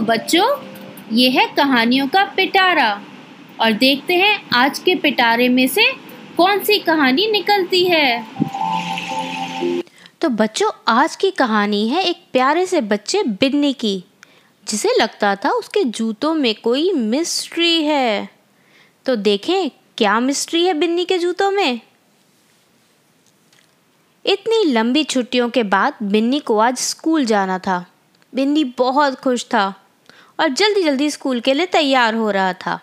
बच्चों, ये है कहानियों का पिटारा। और देखते हैं आज के पिटारे में से कौन सी कहानी निकलती है। तो बच्चों, आज की कहानी है एक प्यारे से बच्चे बिन्नी की, जिसे लगता था उसके जूतों में कोई मिस्ट्री है। तो देखें, क्या मिस्ट्री है बिन्नी के जूतों में? इतनी लंबी छुट्टियों के बाद बिन्नी को आज स्कूल जाना था। बिन्नी बहुत खुश था। और जल्दी जल्दी स्कूल के लिए तैयार हो रहा था।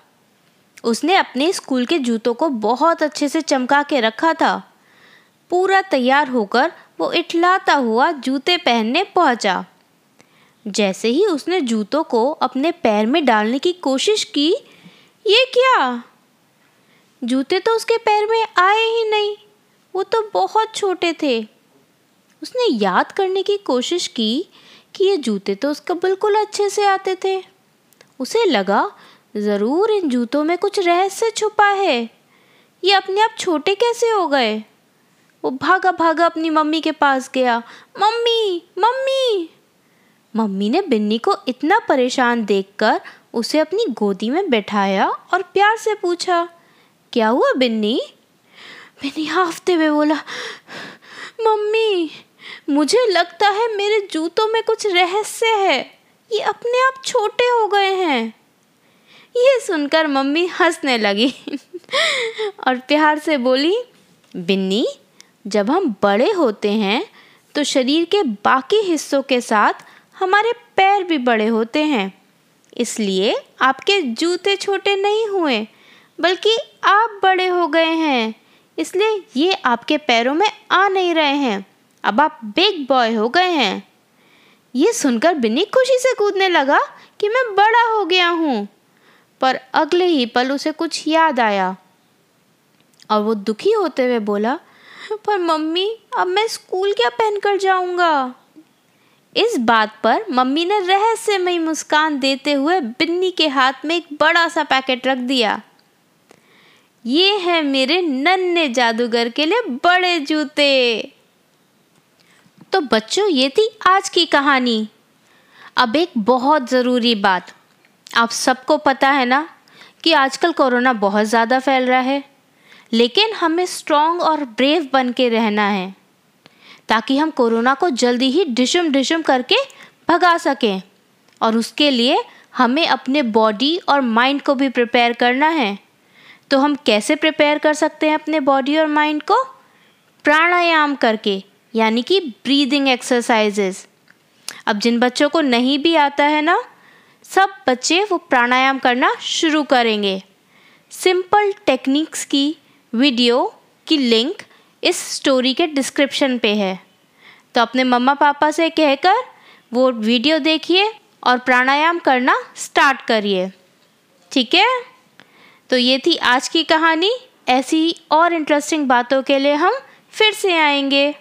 उसने अपने स्कूल के जूतों को बहुत अच्छे से चमका के रखा था। पूरा तैयार होकर वो इठलाता हुआ जूते पहनने पहुँचा। जैसे ही उसने जूतों को अपने पैर में डालने की कोशिश की, ये क्या? जूते तो उसके पैर में आए ही नहीं, वो तो बहुत छोटे थे। उसने याद करने की कोशिश की कि ये जूते तो उसका बिल्कुल अच्छे से आते थे। उसे लगा, ज़रूर इन जूतों में कुछ रहस्य छुपा है। ये अपने आप छोटे कैसे हो गए? वो भागा भागा अपनी मम्मी के पास गया। Mummy mummy! मम्मी ने बिन्नी को इतना परेशान देखकर उसे अपनी गोदी में बैठाया और प्यार से पूछा, क्या हुआ बिन्नी? बिन्नी हाफते हुए बोला, मम्मी, मुझे लगता है मेरे जूतों में कुछ रहस्य है। ये अपने आप छोटे हो गए हैं। ये सुनकर मम्मी हंसने लगी और प्यार से बोली, बिन्नी, जब हम बड़े होते हैं तो शरीर के बाकी हिस्सों के साथ हमारे पैर भी बड़े होते हैं। इसलिए आपके जूते छोटे नहीं हुए, बल्कि आप बड़े हो गए हैं। इसलिए ये आपके पैरों में आ नहीं रहे हैं। अब आप बिग बॉय हो गए हैं। ये सुनकर बिन्नी खुशी से कूदने लगा कि मैं बड़ा हो गया हूँ। पर अगले ही पल उसे कुछ याद आया। और वो दुखी होते हुए बोला, पर मम्मी, अब मैं स्कूल क्या पहनकर जाऊँगा? इस बात पर मम्मी ने रहस्यमयी मुस्कान देते हुए बिन्नी के हाथ में एक बड़ा सा पैकेट रख दिया। ये है मेरे नन्हे जादूगर के लिए बड़े जूते। तो बच्चों, ये थी आज की कहानी। अब एक बहुत ज़रूरी बात। आप सबको पता है ना कि आजकल कोरोना बहुत ज़्यादा फैल रहा है, लेकिन हमें स्ट्रॉन्ग और ब्रेव बन के रहना है, ताकि हम कोरोना को जल्दी ही डिशम डिशम करके भगा सकें और उसके लिए हमें अपने बॉडी और माइंड को भी प्रिपेयर करना है। तो हम कैसे प्रिपेयर कर सकते हैं अपने बॉडी और माइंड को? प्राणायाम करके। यानी कि ब्रीदिंग एक्सरसाइजेस अब जिन बच्चों को नहीं भी आता है ना, सब बच्चे वो प्राणायाम करना शुरू करेंगे। सिंपल टेक्निक्स की वीडियो की लिंक इस स्टोरी के डिस्क्रिप्शन पे है। तो अपने मम्मा पापा से कहकर वो वीडियो देखिए और प्राणायाम करना स्टार्ट करिए। ठीक है? तो ये थी आज की कहानी। ऐसी और इंटरेस्टिंग बातों के लिए हम फिर से आएँगे।